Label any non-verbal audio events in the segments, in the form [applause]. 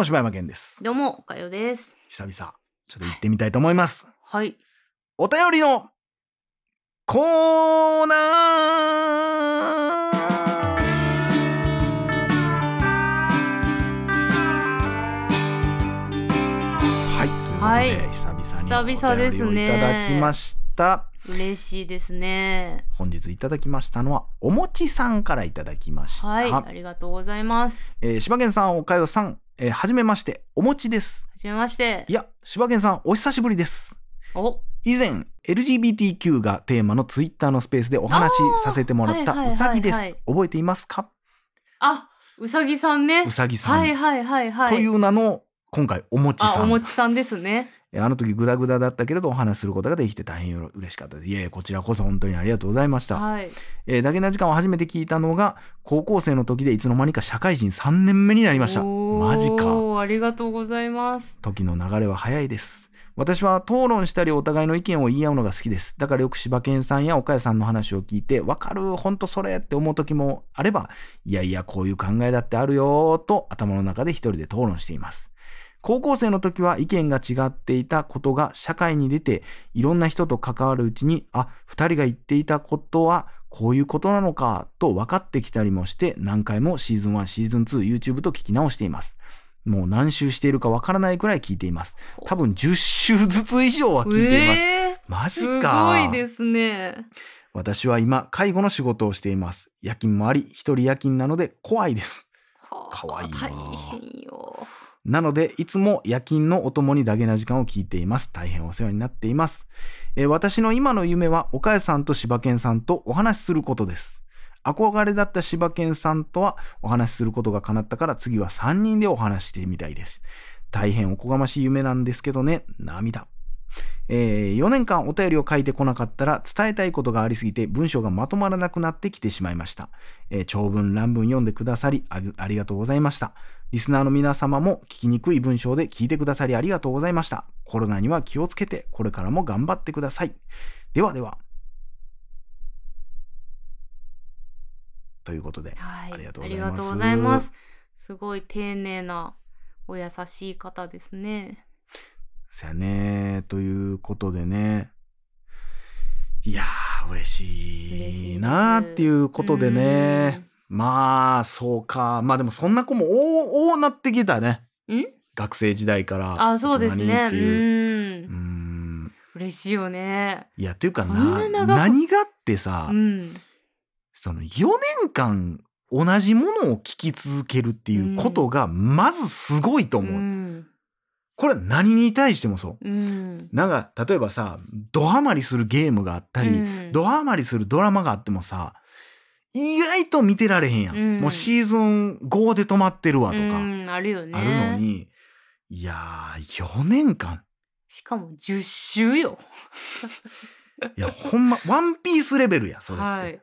も柴山健です。どうも、おかよです。久々、ちょっと行ってみたいと思います。はい。お便りのコーナーはい、ということで、はい久々に久々ですねお便りをいただきました。嬉しいですね。本日いただきましたのは、おもちさんからいただきました。はい。ありがとうございます。えー柴犬さん、おかよさん、えーはじめまして、おもちです。はじめましてい。や、柴犬さん、お久しぶりです。お、以前 LGBTQ がテーマのツイッターのスペースでお話しさせてもらったあーはいはいはいうさぎです、はい覚えていますか？あ、うさぎさんね。うさぎさん、はいはいはいはい。という名の今回おもちあ、さんおもちさんですね。えあの時グダグダだったけれどお話しすることができて大変嬉しかったです。いえこちらこそ本当にありがとうございました、はい。えーだけな時間を初めて聞いたのが高校生の時でいつの間にか社会人3年目になりました。マジか。ありがとうございます。時の流れは早いです。私は討論したりお互いの意見を言い合うのが好きです。だからよく柴犬さんや岡谷さんの話を聞いてわかるほんとそれって思う時もあればいやいやこういう考えだってあるよーと頭の中で一人で討論しています高校生の時は意見が違っていたことが社会に出ていろんな人と関わるうちにあ二人が言っていたことはこういうことなのかと分かってきたりもして何回もシーズン1シーズン 2YouTube と聞き直していますもう何周しているかわからないくらい聞いています多分10週ずつ以上は聞いています。えマジー、すか。ごいですね。私は今、介護の仕事をしています。夜勤もあり、一人夜勤なので怖いです。はあかわいいな大変よ。なので、いつも夜勤のお供にダゲな時間を聞いています。大変お世話になっています。えー私の今の夢は、岡谷さんと柴犬さんとお話しすることです。憧れだった柴犬さんとはお話しすることが叶ったから次は3人でお話ししてみたいです。大変おこがましい夢なんですけどね、涙。え4年間お便りを書いてこなかったら伝えたいことがありすぎて文章がまとまらなくなってきてしまいました。えー長文乱文読んでくださりありがとうございました。リスナーの皆様も聞きにくい文章で聞いてくださりありがとうございました。コロナには気をつけてこれからも頑張ってください。ではでは。ということで、はい。ありがとうございます。すごい丁寧なお優しい方ですね。そやねということでね。いやー、嬉しいなーっていうことでね。まあ、そうか。まあでもそんな子も多多なってきたね。ん？学生時代から。あ、そうですね。っていう。ううん。ん。嬉しいよね。いや、というかこな、んな何がってさ、うん。その4年間同じものを聞き続けるっていうことが、まずすごいとう思う。ん。これは何に対してもそう。うん。なんか、例えばさ、ドハマりするゲームがあったり、うんドハマりするドラマがあってもさ、意外と見てられへんやん。うんもうシーズン5で止まってるわとか、うん、あるよね。あるのに、いやー、4年間。しかも10週よ。[laughs] いや、ほんま、ワンピースレベルや、それって。はい。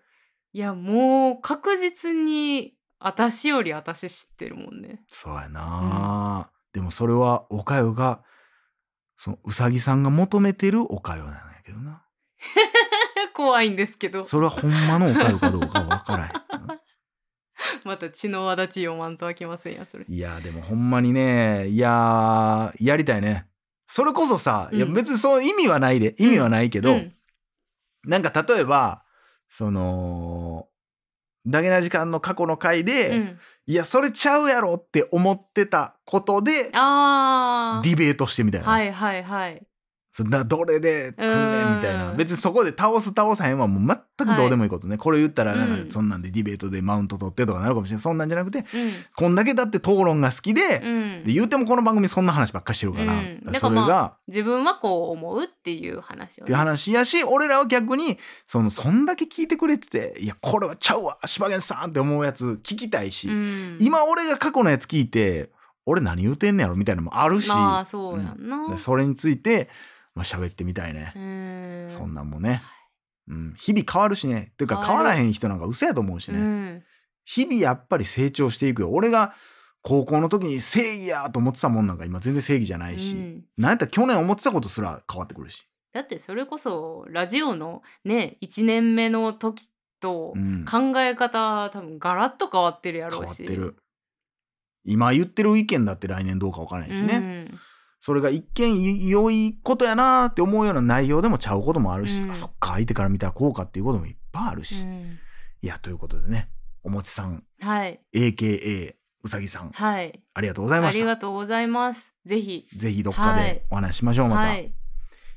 いや、もう確実に私より私知ってるもんね。そうやな、でもそれは、おかよが、そのうさぎさんが求めてるおかよなんやけどな。[laughs] [laughs] 怖いんですけど。それはほんまのおかよかどうかわからへん。[laughs] また血の輪立ち読まんとあきませんや、それ。いやでもほんまにねいやーやりたいねそれこそさ、いやうん別にそう意味はないで意味はないけど、うんなんか例えばそのダゲな時間の過去の回で、うんいやそれちゃうやろって思ってたことであディベートしてみたいな、はいはいはい。などれで来んねんみたいな。うん。別にそこで倒す倒さへんはもう全くどうでもいいことね、これ言ったらなんかうん。そんなんでディベートでマウント取ってとかなるかもしれないそんなんじゃなくてうん。こんだけだって討論が好きで、うん。で言うてもこの番組そんな話ばっかりしてるから、うん。だからそれが、ま自分はこう思うっていう話をね、っていう話やし俺らは逆にそのそんだけ聞いてくれてていやこれはちゃうわ柴犬さんって思うやつ聞きたいし、うん、今俺が過去のやつ聞いて俺何言うてんねやろみたいなのもあるし、まあそうやんな。でそれについて、まあ喋ってみたいね、うん。そんなんもね、うん、日々変わるしね。っていうか変わらへん人なんか嘘やと思うしね、うん。日々やっぱり成長していくよ。俺が高校の時に正義やと思ってたもんなんか今全然正義じゃないし、うん。なんやったら去年思ってたことすら変わってくるし、だってそれこそラジオのね1年目の時とうん、考え方多分ガラッと変わってるや変ろうしわってる今言ってる意見だって来年どうかわからないしね、うんそれが一見良いことやなって思うような内容でもちゃうこともあるし、うん。あそっか相手から見たらこうかっていうこともいっぱいあるし、うん。いやということでねおもちさんはい。AKA うさぎさんはい。ありがとうございまありしたがとうございます。ぜひ。ぜひどっかではい。お話ししましょう、また、はい。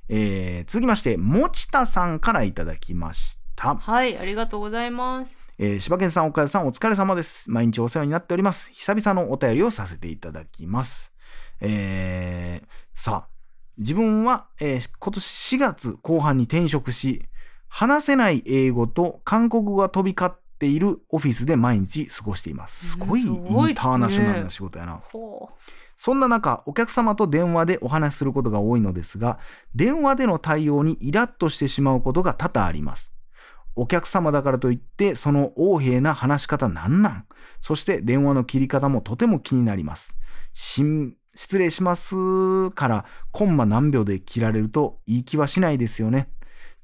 えー続きましてもちたさんからいただきました。はいありがとうございます。えー柴犬さん、岡谷さん、お疲れ様です。毎日お世話になっております。久々のお便りをさせていただきます。えーさあ、自分は、えー今年4月後半に転職し、話せない英語と韓国語が飛び交っているオフィスで毎日過ごしています。すごいインターナショナルな仕事やな。ほそんな中、お客様と電話でお話しすることが多いのですが、電話での対応にイラッとしてしまうことが多々あります。お客様だからといって、その横柄な話し方なんなんそして電話の切り方もとても気になります。失礼しますから、コンマ何秒で切られるといい気はしないですよね。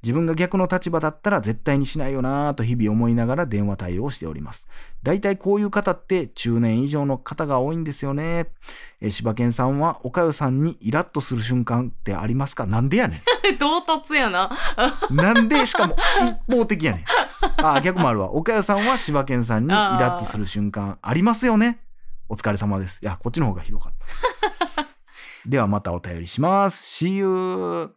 自分が逆の立場だったら絶対にしないよなぁと日々思いながら電話対応をしております。大体こういう方って中年以上の方が多いんですよね。えー柴犬さんはおかゆさんにイラッとする瞬間ってありますか？なんでやねう [laughs] 唐突やなん。[laughs] なんで？しかも一方的やねん。あ、逆もあるわ。おかゆさんは柴犬さんにイラッとする瞬間ありますよね。お疲れ様です。いや、こっちの方がひどかった。[laughs] ではまたお便りします。See you!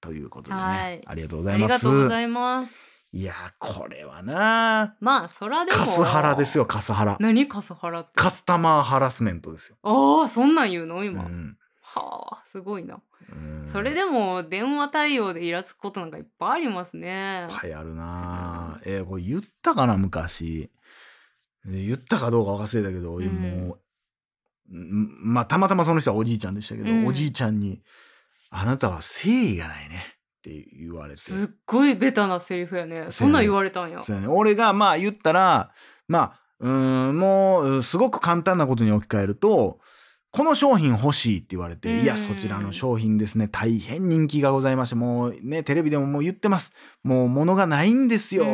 ということでね。はいありがとうござあいます。りがとうございますいや、これはなまあそらでもカスハラですよ、カスハラ。何カスハラって？カスタマーハラスメントですよ。ああそんなん言うの？う今、んはあすごいなうんそれでも電話対応でイラつくことなんかいっぱいありますねいっぱいあるなぁ。えーこれ言ったかな、昔。言ったかどうか忘れたけど、うん。もう、んまあ、たまたまその人はおじいちゃんでしたけど、うん。おじいちゃんに、あなたは誠意がないねって言われて。すっごいベタなセリフやね。そんなん言われたんや。そうやね、俺がまあ言ったら、まあ、うーん、もう、すごく簡単なことに置き換えると、この商品欲しいって言われて、うん。いや、そちらの商品ですね、大変人気がございまして、もうね、テレビでももう言ってます。もう物がないんですよ。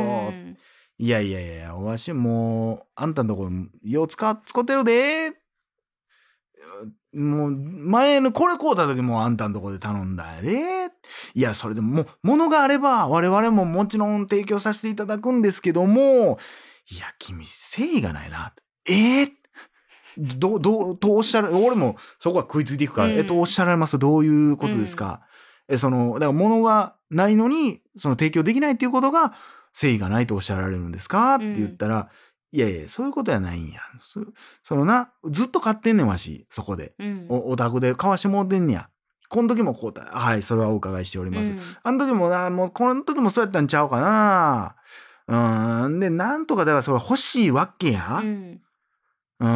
うんいやいやいや、わしもう、あんたんとこ、よう使っ、使ってるで。もう、前のこれ買うた時もあんたんとこで頼んだで。いや、それでももう、物があれば、我々ももちろん提供させていただくんですけども、いや、君、誠意がないな。え？ーどう、どう、とおっしゃる、俺もそこは食いついていくから、うん。えっと、おっしゃられます？とどういうことですか、え、その、だから物がないのに、その提供できないっていうことが、誠意がないとおっしゃられるんですか？って言ったら、いやいや、そういうことやないんや。そそのな、ずっと買ってんねんわし、そこで。うんお、お宅で買わしてもうてんねや。この時もこうた。はい、それはお伺いしております。うんあの時もな、もうこの時もそうやったんちゃうかな。うーん。で、なんとかだからそれ欲しいわけや。ううんー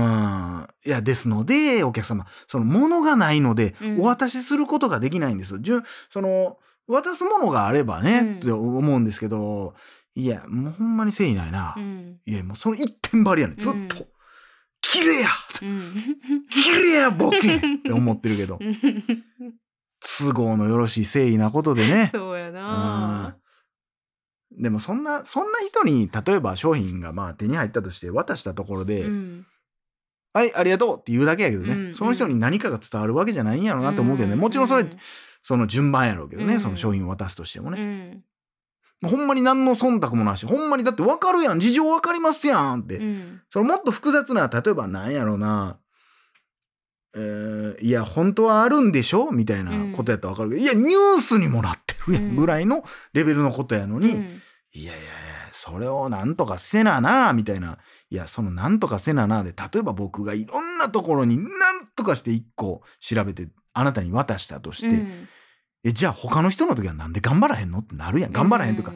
ん。いや、ですので、お客様、その物がないので、うんお渡しすることができないんですよ。じゅその、渡すものがあればね、うんって思うんですけど、いや、もうほんまに誠意ないな。うん。いや、もうその一点張りやねん。ずっと。うん綺麗や。うん。綺麗やボケ。って思ってるけど、う [laughs] ん都合のよろしい誠意なことでね。そうやうん。なでもそんな、そんな人に、例えば商品がまあ手に入ったとして渡したところで、うん。はい、ありがとうって言うだけやけどね、うんその人に何かが伝わるわけじゃないんやろうなと思うけどね、もちろんそれ、その順番やろうけどね、うん。その商品を渡すとしてもうね。うほんまに何の忖度もなし、ほんまにだって分かるやん、事情分かりますやんって。うん。そのもっと複雑な、例えばなんやろうな、えーいや、本当はあるんでしょ？みたいなことやったら分かるけど、いや、ニュースにもなってるやうんん。ぐらいのレベルのことやのに、うん。いやいやいや、それをなんとかせなな、みたいな。いや、そのなんとかせななで、例えば僕がいろんなところになんとかして一個調べて、あなたに渡したとして、うんえ、じゃあ他の人の時はなんで頑張らへんのってなるやん。頑張らへんとか、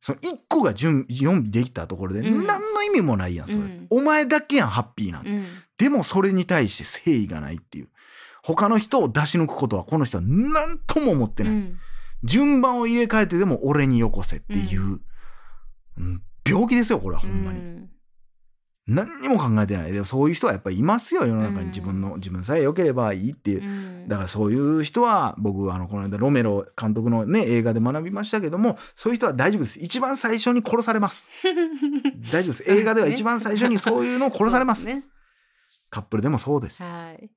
その一個が準準備できたところで、うん何の意味もないやん、それ。うんお前だけやん、ハッピーなんて。うんでもそれに対して誠意がないっていう。他の人を出し抜くことはこの人は何とも思ってない。うん順番を入れ替えてでも俺によこせっていう、うん病気ですよ、これはほんまに。うん何にも考えてない。でもそういう人はやっぱりいますよ、世の中に自分の、自分さえ良ければいいっていう。うんだからそういう人は、僕、あの、この間、ロメロ監督のね、映画で学びましたけども、そういう人は大丈夫です。一番最初に殺されます。[laughs] 大丈夫です。映画では一番最初にそういうのを殺されます。ねカップルでもそうです。はい。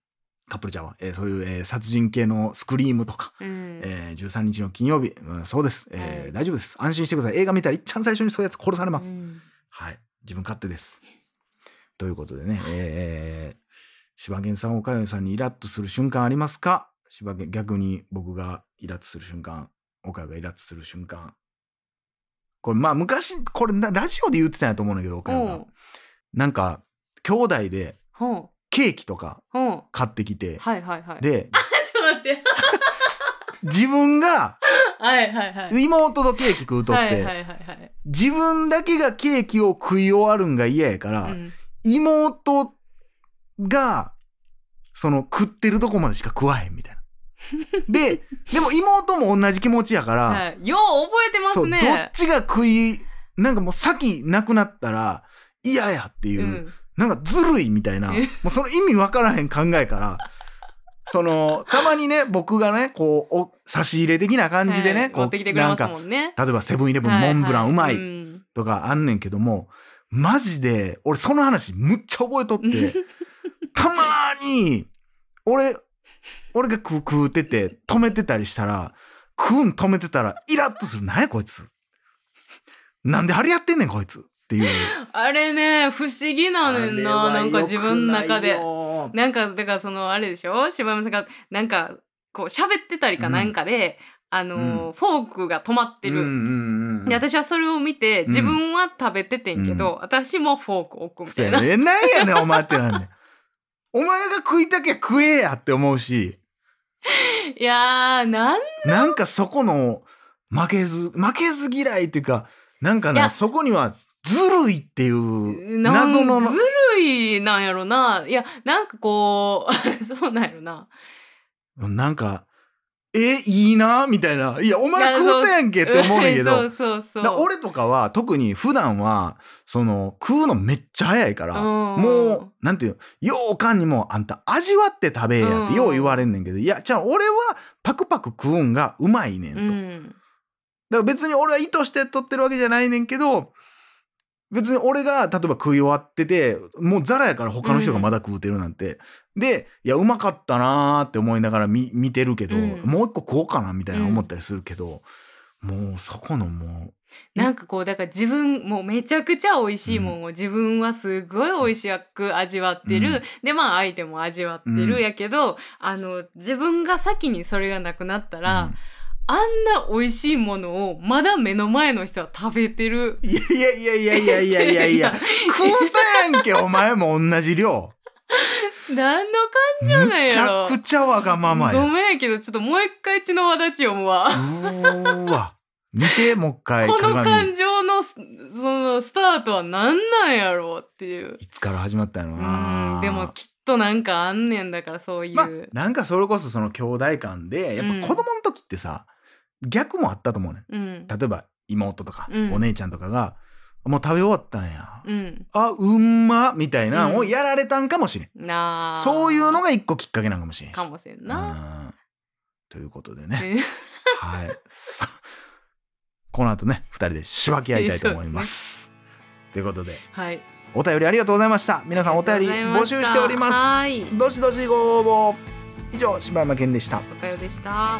カップルちゃうわ、えーそういう、えー殺人系のスクリームとか、うん。えー13日の金曜日、うんそうです、えーはい大丈夫です。安心してください。映画見たらいっちゃん最初にそういうやつ殺されます。うんはい。自分勝手です。ということでね、えー、柴犬さん、岡谷さんにイラッとする瞬間ありますか？柴犬、逆に僕がイラッとする瞬間、岡谷がイラッとする瞬間。これ、まあ昔、これなラジオで言ってたんやと思うんだけど、岡谷がほ。なんか、兄弟でケーキとか買ってきて、はいはいはい。で、[laughs] ちょっと待って。[laughs] 自分がはいはいはい。妹とケーキ食うとって、はいはいはいはい。自分だけがケーキを食い終わるんが嫌やから、うん妹が、その食ってるとこまでしか食わへんみたいな。で、でも妹も同じ気持ちやから、はい。よう覚えてますそう、どっね。ちが食い、なんかもう先なくなったら嫌やっていう、うんなんかずるいみたいな、もえうその意味わからへん考えから、その、たまにね、僕がね、こう、お差し入れ的な感じでね、こうはい持ってきてくれますなんかもんね。例えばセブンイレブンモンブランうまいうんとかあんねんけども、マジで、俺その話むっちゃ覚えとって、[laughs] たまに、俺、俺が食う食うてて止めてたりしたら、食うん止めてたらイラッとする。なんやこいつ。なんであれやってんねんこいつ。っていう。あれね、不思議なねんな。なんか自分の中で。で。なんか、だからその、あれでしょ？柴山さんが、なんか、こう、喋ってたりかなんかで、あのー、フォークが止まってる。うんうんうん。で、私はそれを見て、ん自分は食べててんけど、私もフォーク置くみたいな。え、なんやねんお前ってなんねん。[laughs] お前が食いたきゃ食えやって思うし、いやー、なんなんかそこの負けず、負けず嫌いっていうか、なんかな、そこにはずるいっていう謎の、ずるいなんやろな。いや、なんかこう、[laughs] そうなんやろな。なんか、え、いいな？みたいな。いや、お前食うたやんけって思うねんけど。俺とかは特に普段はその食うのめっちゃ早いから、うん。もうなんていうようかんにもあんた味わって食べえやってよう言われんねんけど、いやじゃあ俺はパクパク食うんがうまいねんと、だかうん。ら別に俺は意図して取ってるわけじゃないねんけど別に俺が例えば食い終わっててもうザラやから他の人がまだ食うてるなんて、でいやうまかったなーって思いながら見見てるけど、うん。もう一個食おうかなみたいな思ったりするけど、もうそこのもうなんかこうだから自分もうめちゃくちゃ美味しいもんを自分はすごい美味しく味わってる、うん。でまあ相手も味わってる、うん。やけどあの自分が先にそれがなくなったら、うんあんな美味しいものをまだ目の前の人は食べてる。いやいやいやいやいやいやいやいや食うたやんけお前も同じ量何のむ感情なんちやろゃくちゃわがままやごうめんやけどちょっともう一回血の輪立ち読むわ。ーわ見てもう一回この鏡感情のそのスタートは何なんやろうっていう。いつから始まったのうなんでもきっとなんかあんねんだからそういう。まあなんかそれこそその兄弟間でやっぱ子供の時ってさ、逆もあったと思うねうん。例えば妹とか、うんお姉ちゃんとかが「もう食べ終わったんや、うん。あうんま」みたいなをやられたんかもしれん、なあ。そういうのが一個きっかけなんかもしれんしかもしれんな。うんということでね、ねはい。さこの後ね、二人でしばき合いたいと思います。ということで、はい。お便りありがとうございました。皆さんお便り募集しております。はい。どしどしご応募。以上、柴山健でした。おかよでした。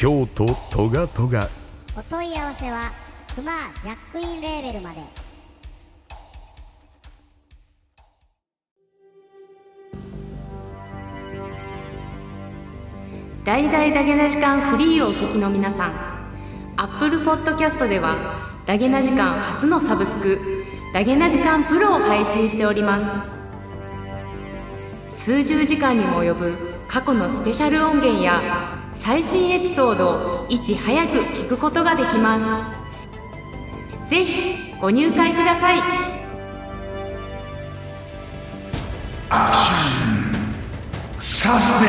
京都トガトガ。お問い合わせはクマジャックインレーベルまで。大々ダゲな時間フリーをお聞きの皆さん。Apple Podcast ではダゲな時間初のサブスクダゲな時間プロを配信しております。数十時間にも及ぶ過去のスペシャル音源や最新エピソードをいち早く聞くことができます。ぜひご入会ください。アクションサスペ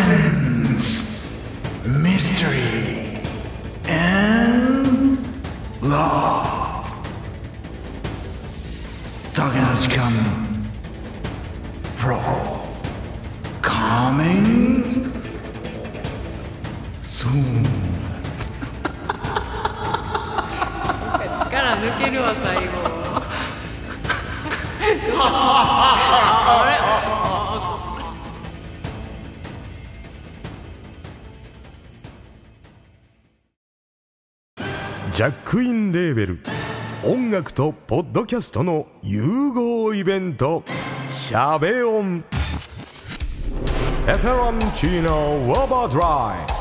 ンスミステリー and love. だけの時間。プロ coming soon 力抜けるわ最後あれジャックインレーベル。音楽とポッドキャストの融合イベント「シャベオン」「エフェロンチーノウォーバードライ」「